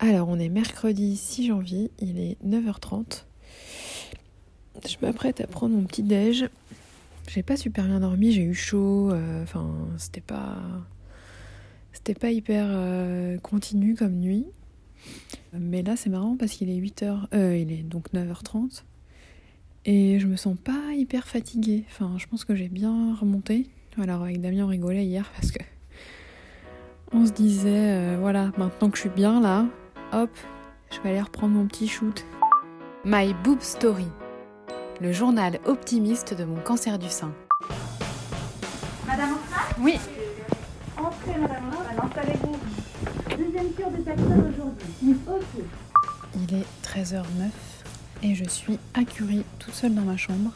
Alors, on est mercredi 6 janvier, il est 9h30. Je m'apprête à prendre mon petit déj. J'ai pas super bien dormi, j'ai eu chaud, euh, enfin, c'était pas. C'était pas hyper euh, continu comme nuit. Mais là, c'est marrant parce qu'il est 8h, euh, il est donc 9h30. Et je me sens pas hyper fatiguée. Enfin, je pense que j'ai bien remonté. Alors, avec Damien, on rigolait hier parce que. On se disait, voilà, maintenant que je suis bien là, Hop, je vais aller reprendre mon petit shoot. My Boob Story, le journal optimiste de mon cancer du sein. Madame Oui. Entrez, madame installez-vous. Deuxième cure de personne aujourd'hui. Ok. Il est 13h09 et je suis à Curie toute seule dans ma chambre,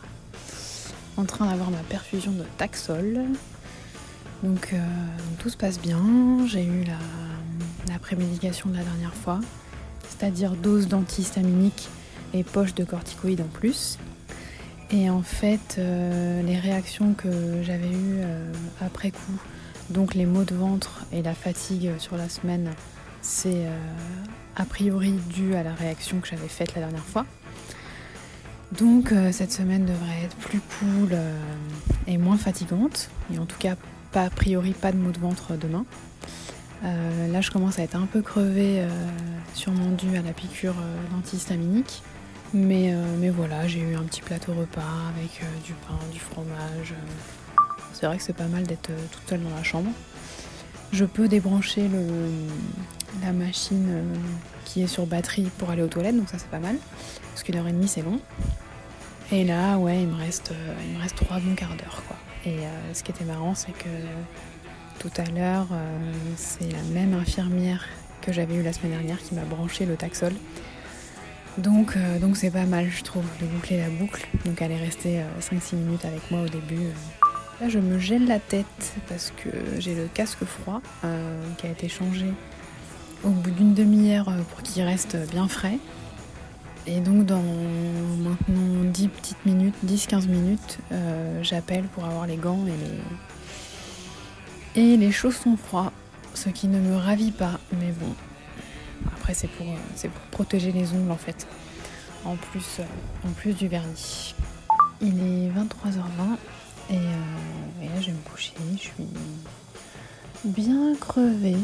en train d'avoir ma perfusion de Taxol. Donc, euh, tout se passe bien. J'ai eu la la prémédication de la dernière fois, c'est-à-dire dose d'antihistaminique et poche de corticoïdes en plus. Et en fait, euh, les réactions que j'avais eues euh, après coup, donc les maux de ventre et la fatigue sur la semaine, c'est euh, a priori dû à la réaction que j'avais faite la dernière fois. Donc cette semaine devrait être plus cool et moins fatigante. Et en tout cas, pas a priori pas de maux de ventre demain. Euh, là, je commence à être un peu crevée, euh, sûrement dû à la piqûre euh, d'antihistaminique. Mais, mais voilà, j'ai eu un petit plateau repas avec du pain, du fromage. C'est vrai que c'est pas mal d'être toute seule dans la chambre. Je peux débrancher la machine qui est sur batterie pour aller aux toilettes, donc ça c'est pas mal. Parce qu'une heure et demie c'est long. Et là, ouais, il me reste, il me reste trois bons quarts d'heure. Et ce qui était marrant, c'est que tout à l'heure, euh, c'est la même infirmière que j'avais eue la semaine dernière qui m'a branché le taxol. Donc euh, donc c'est pas mal je trouve de boucler la boucle. Donc elle est restée 5-6 euh, minutes avec moi au début. Là je me gèle la tête parce que j'ai le casque froid qui a été changé au bout d'une demi-heure pour qu'il reste bien frais. Et donc dans maintenant 10 petites minutes, 10-15 minutes, j'appelle pour avoir les gants et les, et les chaussons froids, ce qui ne me ravit pas, mais bon. Après, c'est pour, pour protéger les ongles en fait, en plus, euh, en plus du vernis. Il est 23h20 et, euh, et là je vais me coucher. Je suis bien crevée,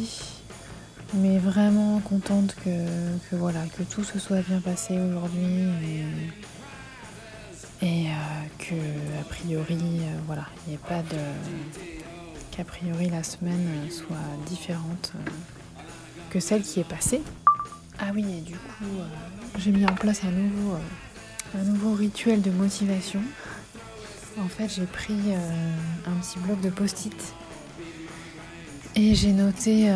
mais vraiment contente que, voilà, que tout se soit bien passé aujourd'hui et, et euh, que a priori, voilà, il n'y ait pas de a priori la semaine soit différente euh, que celle qui est passée. Ah oui, et du coup, euh, j'ai mis en place un nouveau, euh, un nouveau rituel de motivation. En fait, j'ai pris un petit bloc de post-it et j'ai noté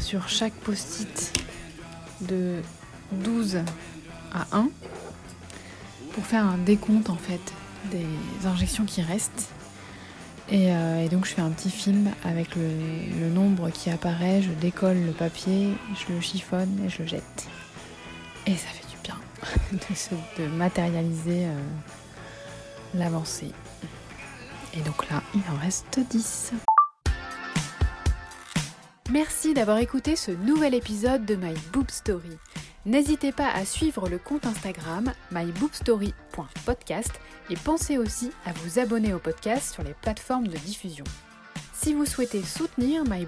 sur chaque post-it de 12 à 1 pour faire un décompte en fait des injections qui restent euh, et, donc je fais un petit film avec le, nombre qui apparaît, je décolle le papier, je le chiffonne et je le jette. Et ça fait du bien de, matérialiser euh, l'avancée. Et donc là, il en reste 10. Merci d'avoir écouté ce nouvel épisode de My Boob Story. N'hésitez pas à suivre le compte Instagram mybookstory.podcast et pensez aussi à vous abonner au podcast sur les plateformes de diffusion. Si vous souhaitez soutenir My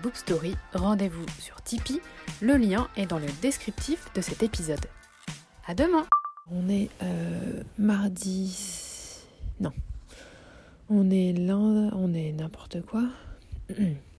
rendez-vous sur Tipeee, le lien est dans le descriptif de cet épisode. À demain On est euh, mardi... Non. On est lundi... On est n'importe quoi.